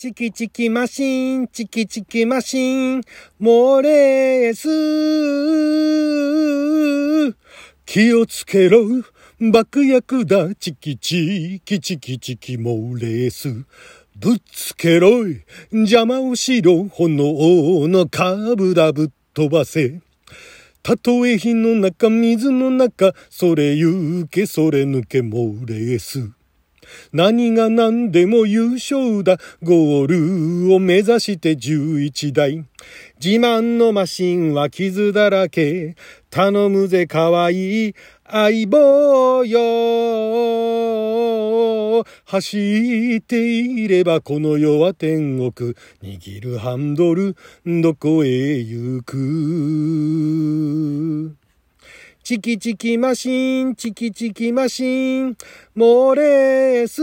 チキチキマシン、チキチキマシン、モレース。気をつけろ、爆薬だ、チキチキチキチキモレース。ぶっつけろ、邪魔をしろ、炎のカブラぶっ飛ばせ。たとえ火の中、水の中、それ行け、それ抜け、モレース。何が何でも優勝だ。ゴールを目指して11台。自慢のマシンは傷だらけ。頼むぜかわいい相棒よ。走っていればこの世は天国。握るハンドル、どこへ行く？チキチキマシン、チキチキマシン、モレース。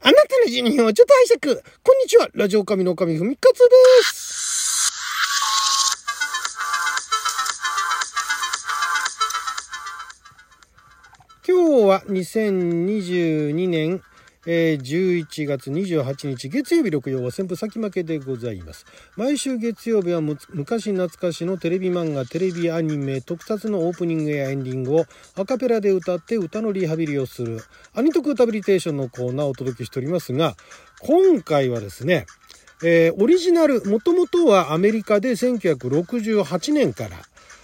あなたの12分をちょっと拝借。こんにちは。ラジオ神の神ふみかつです。今日は2022年えー、11月28日月曜日6曜は旋風先負けでございます。毎週月曜日は昔懐かしのテレビ漫画テレビアニメ特撮のオープニングやエンディングをアカペラで歌って歌のリハビリをするアニトク歌ビリテーションのコーナーをお届けしておりますが今回はですねえー、オリジナルもともとはアメリカで1968年から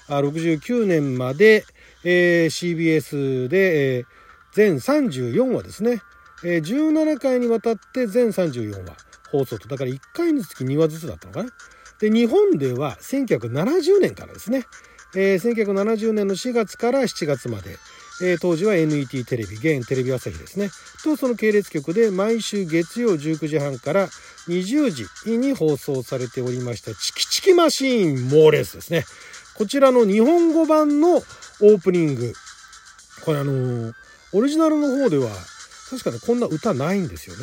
69年まで、えー、CBS で、えー、全34話ですね。えー、17回にわたって全34話放送とだから1回につき2話ずつだったのかな。で日本では1970年からですね、えー、1970年の4月から7月まで、えー、当時は NET テレビ現テレビ朝日ですね。とその系列局で毎週月曜19時半から20時に放送されておりましたチキチキマシーンモーレースですね。こちらの日本語版のオープニング。これあのー、オリジナルの方では確かねこんな歌ないんですよね。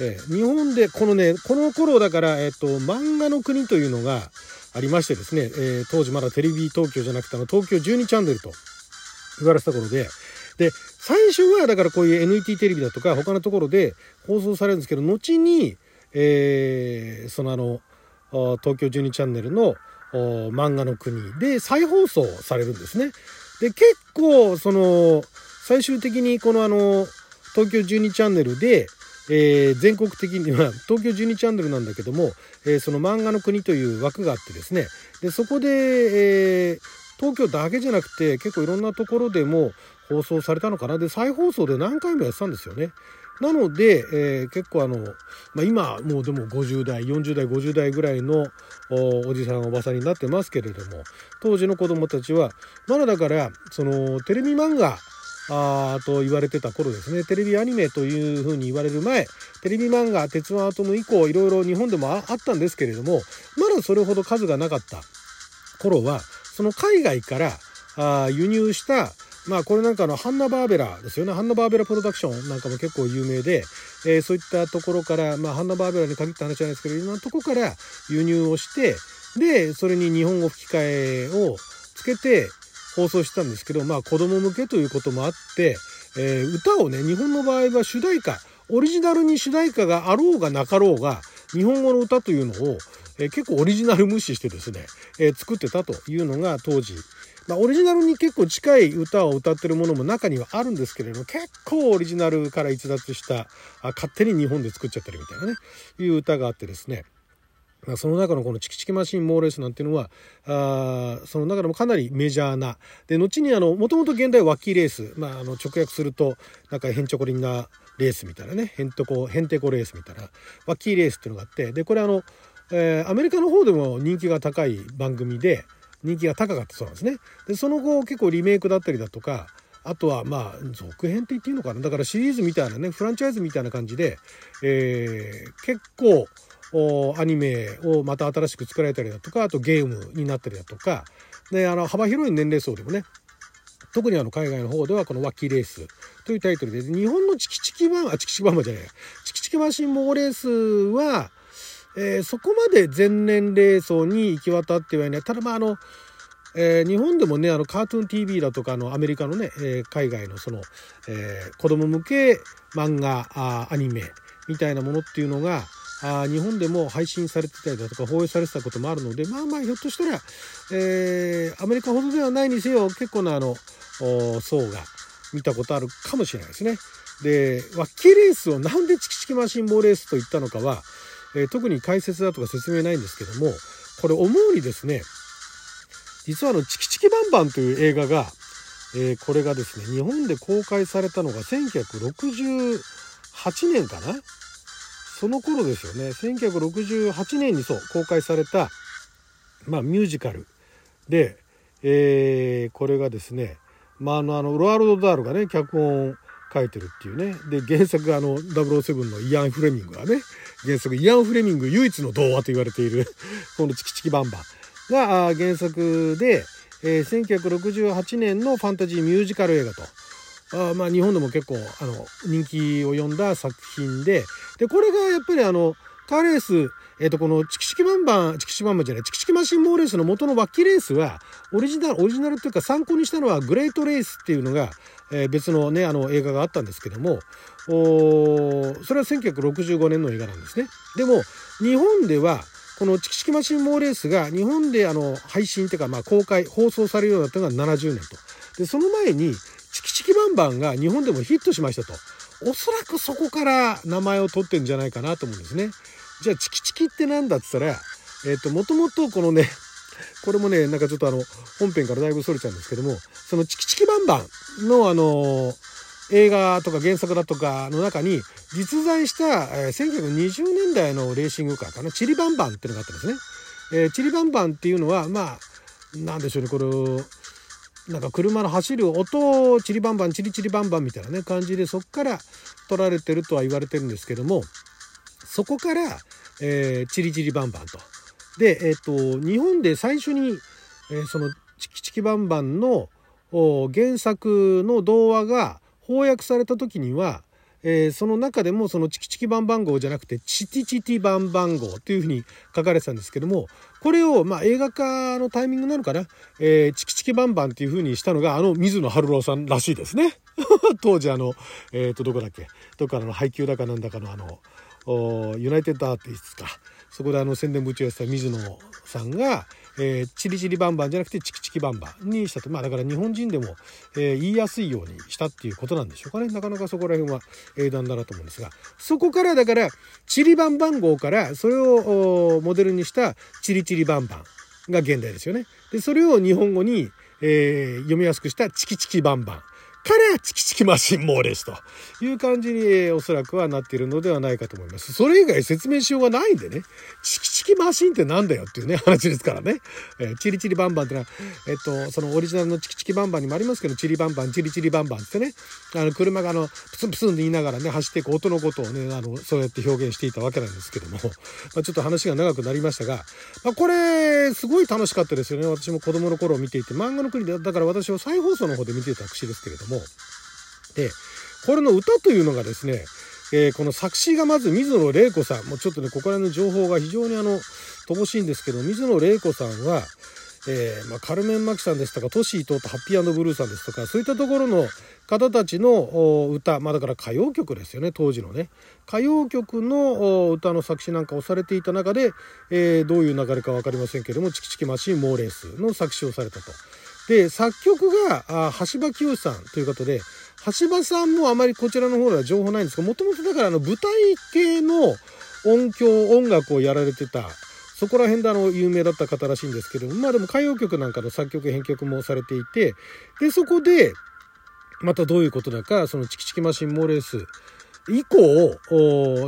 えー、日本でこのねこの頃だから、えーと、漫画の国というのがありましてですね、えー、当時まだテレビ東京じゃなくてあの東京12チャンネルと言われてた頃でで最初はだからこういう NET テレビだとか他のところで放送されるんですけど後に、えー、そのあの東京12チャンネルの漫画の国で再放送されるんですね。で結構その最終的にこのあの東京12チャンネルで、えー、全国的には東京12チャンネルなんだけども、えー、その漫画の国という枠があってですねでそこで、えー、東京だけじゃなくて結構いろんなところでも放送されたのかなで再放送で何回もやってたんですよね。なので、えー、結構あの、まあ、今もうでも50代40代50代ぐらいのおじさんおばさんになってますけれども当時の子供たちはまだだからそのテレビ漫画あと言われてた頃ですね。テレビアニメというふうに言われる前テレビ漫画「鉄腕アトム」以降いろいろ日本でもあったんですけれどもまだそれほど数がなかった頃はその海外からあ輸入したまあこれなんかのハンナ・バーベラですよね。ハンナ・バーベラプロダクションなんかも結構有名で、えー、そういったところからまあハンナ・バーベラに限った話じゃないですけどいろんなとこから輸入をしてでそれに日本語吹き替えをつけて放送してたんですけど、まあ子供向けということもあって、えー、歌をね、日本の場合は主題歌、オリジナルに主題歌があろうがなかろうが、日本語の歌というのを、えー、結構オリジナル無視してですね、えー、作ってたというのが当時、まあ、オリジナルに結構近い歌を歌ってるものも中にはあるんですけれども、結構オリジナルから逸脱した、あ勝手に日本で作っちゃってるみたいなね、いう歌があってですね、その中のこのチキチキマシンモーレースなんていうのは、あその中でもかなりメジャーな。で、後にあの、もともと現代はキーレース、まあ、あの、直訳すると、なんかヘンチョコリンなレースみたいなね、ヘントコ、ヘンテコレースみたいな、ワッキーレースっていうのがあって、で、これあの、えー、アメリカの方でも人気が高い番組で、人気が高かったそうなんですね。で、その後結構リメイクだったりだとか、あとはまあ続編って言っていいのかな。だからシリーズみたいなねフランチャイズみたいな感じで、えー、結構アニメをまた新しく作られたりだとかあとゲームになったりだとか。であの幅広い年齢層でもね特にあの海外の方ではこの「ワッキーレース」というタイトルで日本のチキチキバンあチキチキバンバじゃないチキチキマシンモーレースは、えー、そこまで全年齢層に行き渡ってはいない。ただまああのえー、日本でもね、あの、カートゥーン TV だとか、あの、アメリカのね、えー、海外のその、えー、子供向け漫画あ、アニメみたいなものっていうのが、あ日本でも配信されてたりだとか放映されてたこともあるのでまあまあひょっとしたら、えー、アメリカほどではないにせよ結構なあの層が見たことあるかもしれないですね。でワッキーレースをなんでチキチキマシンボーレースと言ったのかは、えー、特に解説だとか説明ないんですけどもこれ思うにですね実はあの「チキチキバンバン」という映画が、えー、これがですね日本で公開されたのが1968年かなその頃ですよね。1968年にそう公開された、まあ、ミュージカル。で、えー、これがですね、まあ、あのあのロアルド・ダールがね脚本書いてるっていうね。で原作があの007のイアン・フレミングがね原作イアン・フレミング唯一の童話と言われている この「チキチキバンバン」が原作で、えー、1968年のファンタジーミュージカル映画と。あまあ日本でも結構あの人気を呼んだ作品ででこれがやっぱりあのカーレースえっ、ー、とこのチキチキバンバンチキチキバンバンじゃないチキチキマシンモーレースの元のバッキーレースはオリジナルオリジナルっていうか参考にしたのはグレートレースっていうのが、えー、別のねあの映画があったんですけどもおそれは1965年の映画なんですね。でも日本ではこのチキチキマシンモーレースが日本であの配信っていうかまあ公開放送されるようになったのが70年と。でその前にチキチキバンバンが日本でもヒットしましたと。おそらくそこから名前を取ってんじゃないかなと思うんですね。じゃあチキチキって何だっつったら、えっ、ー、と、もともとこのね、これもね、なんかちょっとあの、本編からだいぶそれちゃうんですけども、そのチキチキバンバンのあの映画とか原作だとかの中に実在した、え、1920年代のレーシングカーかなチリバンバンっていうのがあったんですね。えー、チリバンバンっていうのはまあなんでしょうねこれなんか車の走る音をチリバンバンチリチリバンバンみたいなね感じでそこから取られてるとは言われてるんですけどもそこから、えー、チリチリバンバンと。で、え、ー、と日本で最初に、えー、そのチキチキバンバンの原作の童話が翻訳された時には、えー、その中でもそのチキチキバンバン号じゃなくてチティチティバンバン号というふうに書かれてたんですけどもこれをまあ映画化のタイミングなのかな、えー、チキチキバンバンっていうふうにしたのがあの水野晴郎さんらしいですね。当時あのえっ、ー、とどこだっけ？どっかの配給だかなんだかのあのユナイテッドアーティストか。そこであの宣伝部長やってた水野さんがえー、チリチリバンバンじゃなくてチキチキバンバンにしたと。まあだから日本人でも、えー、言いやすいようにしたっていうことなんでしょうかね。なかなかそこら辺は英断だなと思うんですが、そこからだから、チリバンバン号からそれをモデルにしたチリチリバンバンが現代ですよね。で、それを日本語に、えー、読みやすくしたチキチキバンバン。からチキチキマシンモーレスという感じにおそらくはなっているのではないかと思います。それ以外説明しようがないんでね、チキチキマシンってなんだよっていうね、話ですからね。えー、チリチリバンバンってのは、えっと、そのオリジナルのチキチキバンバンにもありますけど、チリバンバン、チリチリバンバンってね、あの、車があの、プスンプスンって言いながらね、走っていく音のことをね、あの、そうやって表現していたわけなんですけども、まあ、ちょっと話が長くなりましたが、まあ、これ、すごい楽しかったですよね。私も子供の頃を見ていて、漫画の国で、だから私は再放送の方で見ていた節ですけれども、で、これの歌というのがですね、えー、この作詞がまず水野玲子さん、もうちょっとね、ここら辺の情報が非常にあの、乏しいんですけど、水野玲子さんは、えー、まあ、カルメン・マキさんですとか、トシーとハッピーブルーさんですとか、そういったところの方たちの歌、まあだから歌謡曲ですよね、当時のね。歌謡曲の歌の作詞なんかをされていた中で、えー、どういう流れか分かりませんけれども、チキチキマシン・モーレースの作詞をされたと。で、作曲が、あ橋場清さんということで、橋場さんもあまりこちらの方では情報ないんですが、もともとだからあの舞台系の音響、音楽をやられてた、そこら辺であの有名だった方らしいんですけども、まあでも歌謡曲なんかの作曲、編曲もされていて、で、そこで、またどういうことだか、そのチキチキマシンモーレース以降、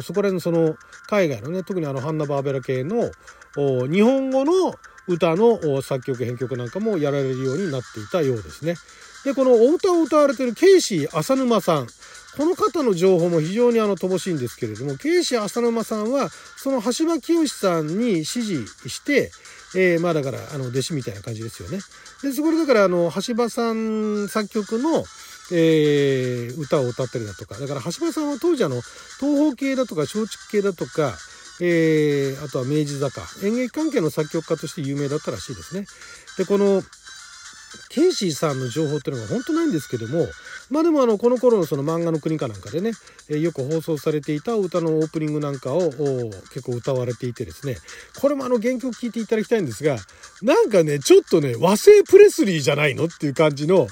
そこら辺のその海外のね、特にあのハンナ・バーベラ系の日本語の歌の作曲、編曲なんかもやられるようになっていたようですね。で、このお歌を歌われているケイシー浅沼さん。この方の情報も非常にあの乏しいんですけれども、ケイシー浅沼さんは、その橋場清さんに指示して、えー、まあだから、あの、弟子みたいな感じですよね。で、そこでだから、あの、橋場さん作曲の、えー、歌を歌ったりだとか、だから橋場さんは当時あの、東方系だとか松竹系だとか、えー、あとは明治坂、演劇関係の作曲家として有名だったらしいですね。で、この、ケイシーさんの情報っていうのが本当ないんですけども、まあでもあの、この頃のその漫画の国かなんかでね、えよく放送されていた歌のオープニングなんかを結構歌われていてですね、これもあの原曲聴いていただきたいんですが、なんかね、ちょっとね、和製プレスリーじゃないのっていう感じの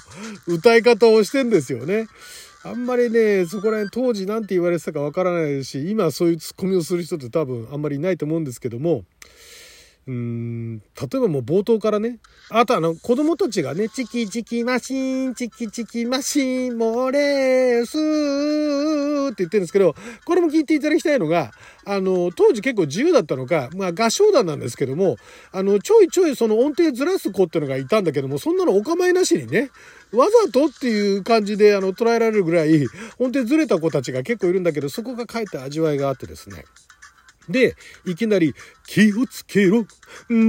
歌い方をしてんですよね。あんまりね、そこら辺当時何て言われてたかわからないですし、今そういうツッコミをする人って多分あんまりいないと思うんですけども、うん、例えばもう冒頭からね、あとあの子供たちがね、チキチキマシン、チキチキマシン、モレースって言ってるんですけど、これも聞いていただきたいのが、あの、当時結構自由だったのか、まあ合唱団なんですけども、あの、ちょいちょいその音程ずらす子っていうのがいたんだけども、そんなのお構いなしにね、わざとっていう感じであの捉えられるぐらい、音程ずれた子たちが結構いるんだけど、そこが書いた味わいがあってですね。で、いきなり、気をつけろ、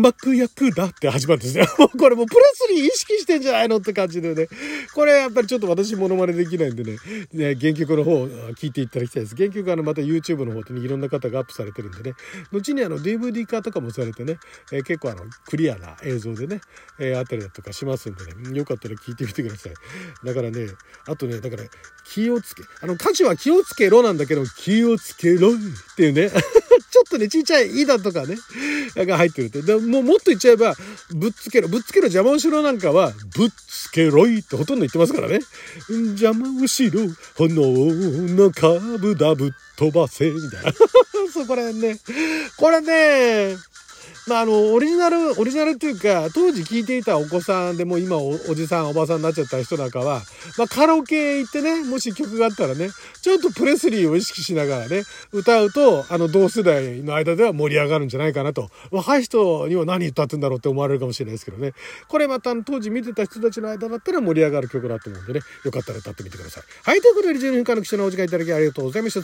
爆薬だって始まるんですよ。これもうプレスリー意識してんじゃないのって感じでね。これやっぱりちょっと私モノマネできないんでね、ね原曲の方聞いていただきたいです。原曲はあのまた YouTube の方でね、いろんな方がアップされてるんでね、後にあの DVD 化とかもされてね、えー、結構あのクリアな映像でね、えー、あったりだとかしますんでね、よかったら聞いてみてください。だからね、あとね、だから気をつけ、あの歌詞は気をつけろなんだけど、気をつけろっていうね。ちょっとね、ちっちゃい「板」とかね、が入ってるって。でもうもっと言っちゃえば、ぶっつけろ。ぶっつけろ邪魔をしろなんかは、ぶっつけろいってほとんど言ってますからね。邪魔をしろ、炎の株だぶっ飛ばせ、みたいな。そこら辺ね。これね、まあ、あの、オリジナル、オリジナルっていうか、当時聞いていたお子さんでも今おじさん、おばさんになっちゃった人なんかは、まあ、カラオケ行ってね、もし曲があったらね、ちょっとプレスリーを意識しながらね、歌うと、あの、同世代の間では盛り上がるんじゃないかなと。若い人には何歌ってんだろうって思われるかもしれないですけどね。これまた当時見てた人たちの間だったら盛り上がる曲だと思うんでね、よかったら歌ってみてください。はい、ということで12分間の貴重なお時間いただきありがとうございました。